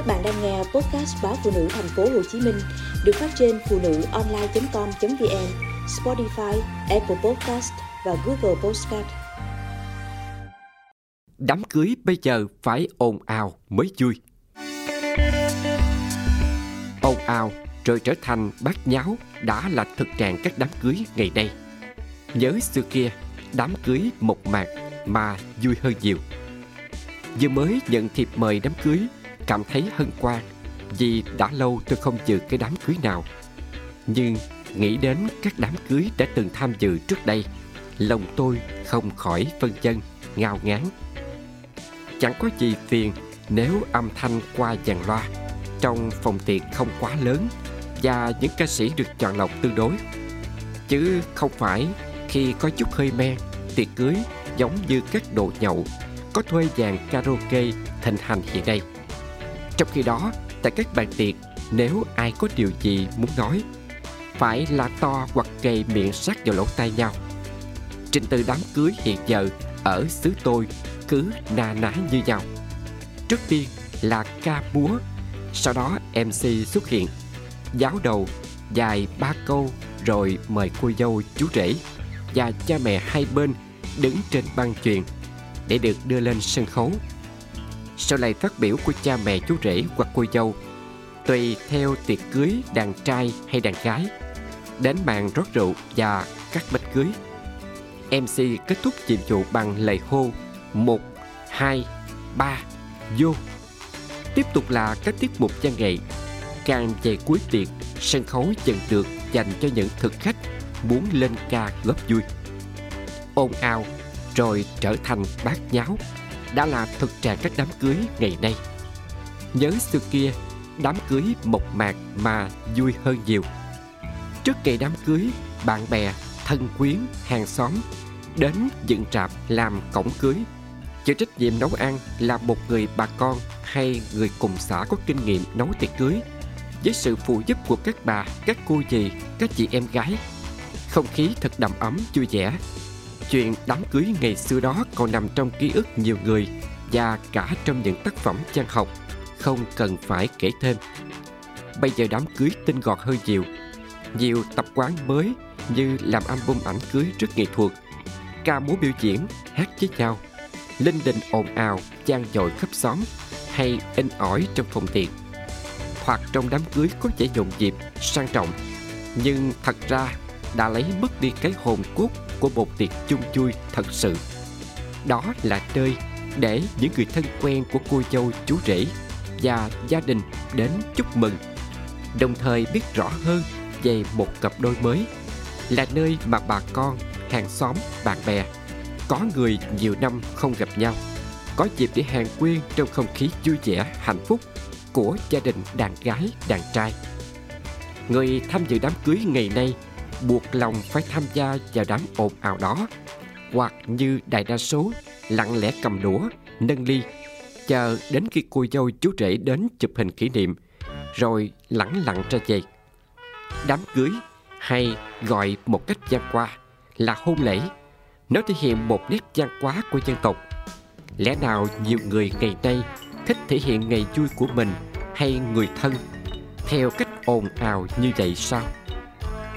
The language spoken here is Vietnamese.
Các bạn đang nghe podcast báo phụ nữ thành phố Hồ Chí Minh được phát trên phụ nữ online.com.vn, Spotify, Apple Podcast và Google Podcast. Đám cưới bây giờ phải ồn ào mới vui. Ồn ào rồi trở thành bát nháo đã là thực trạng các đám cưới ngày nay. Nhớ xưa kia, đám cưới một mạc mà vui hơn nhiều. Vừa mới nhận thiệp mời đám cưới cảm thấy hân hoan vì đã lâu tôi không dự cái đám cưới nào. Nhưng nghĩ đến các đám cưới đã từng tham dự trước đây, lòng tôi không khỏi phân chân, ngao ngán. Chẳng có gì phiền nếu âm thanh qua dàn loa trong phòng tiệc không quá lớn và những ca sĩ được chọn lọc tương đối. Chứ không phải khi có chút hơi men, tiệc cưới giống như các đồ nhậu có thuê dàn karaoke thịnh hành hiện nay. Trong khi đó, tại các bàn tiệc, nếu ai có điều gì muốn nói, phải là to hoặc gầy miệng sát vào lỗ tai nhau. Trình tự đám cưới hiện giờ ở xứ tôi cứ na ná như nhau. Trước tiên là ca múa, sau đó MC xuất hiện, giáo đầu dài ba câu rồi mời cô dâu chú rể và cha mẹ hai bên đứng trên băng chuyền để được đưa lên sân khấu sau lời phát biểu của cha mẹ chú rể hoặc cô dâu, tùy theo tiệc cưới đàn trai hay đàn gái, đến màn rót rượu và cắt bánh cưới. Mc kết thúc nhiệm vụ bằng lời hô một, hai, ba, vô. Tiếp tục là các tiết mục văn nghệ, càng về cuối tiệc, sân khấu dần được dành cho những thực khách muốn lên ca góp vui. Ồn ào, rồi trở thành bát nháo đã là thực trạng các đám cưới ngày nay. Nhớ xưa kia, đám cưới mộc mạc mà vui hơn nhiều. Trước ngày đám cưới, bạn bè, thân quyến, hàng xóm đến dựng trạp làm cổng cưới. Chịu trách nhiệm nấu ăn là một người bà con hay người cùng xã có kinh nghiệm nấu tiệc cưới với sự phụ giúp của các bà, các cô dì, các chị em gái. Không khí thật đầm ấm, vui vẻ Chuyện đám cưới ngày xưa đó còn nằm trong ký ức nhiều người và cả trong những tác phẩm văn học, không cần phải kể thêm. Bây giờ đám cưới tinh gọn hơn nhiều. Nhiều tập quán mới như làm album ảnh cưới rất nghệ thuật, ca múa biểu diễn, hát với nhau, linh đình ồn ào, trang dội khắp xóm hay in ỏi trong phòng tiệc. Hoặc trong đám cưới có vẻ nhộn nhịp, sang trọng, nhưng thật ra đã lấy mất đi cái hồn cốt của một tiệc chung chui thật sự. Đó là nơi để những người thân quen của cô dâu chú rể và gia đình đến chúc mừng, đồng thời biết rõ hơn về một cặp đôi mới, là nơi mà bà con, hàng xóm, bạn bè có người nhiều năm không gặp nhau, có dịp để hàng quyên trong không khí vui vẻ, hạnh phúc của gia đình đàn gái, đàn trai. Người tham dự đám cưới ngày nay buộc lòng phải tham gia vào đám ồn ào đó. Hoặc như đại đa số lặng lẽ cầm đũa, nâng ly, chờ đến khi cô dâu chú rể đến chụp hình kỷ niệm, rồi lẳng lặng ra về. Đám cưới hay gọi một cách văn qua là hôn lễ, nó thể hiện một nét văn hóa của dân tộc. Lẽ nào nhiều người ngày nay thích thể hiện ngày vui của mình hay người thân theo cách ồn ào như vậy sao?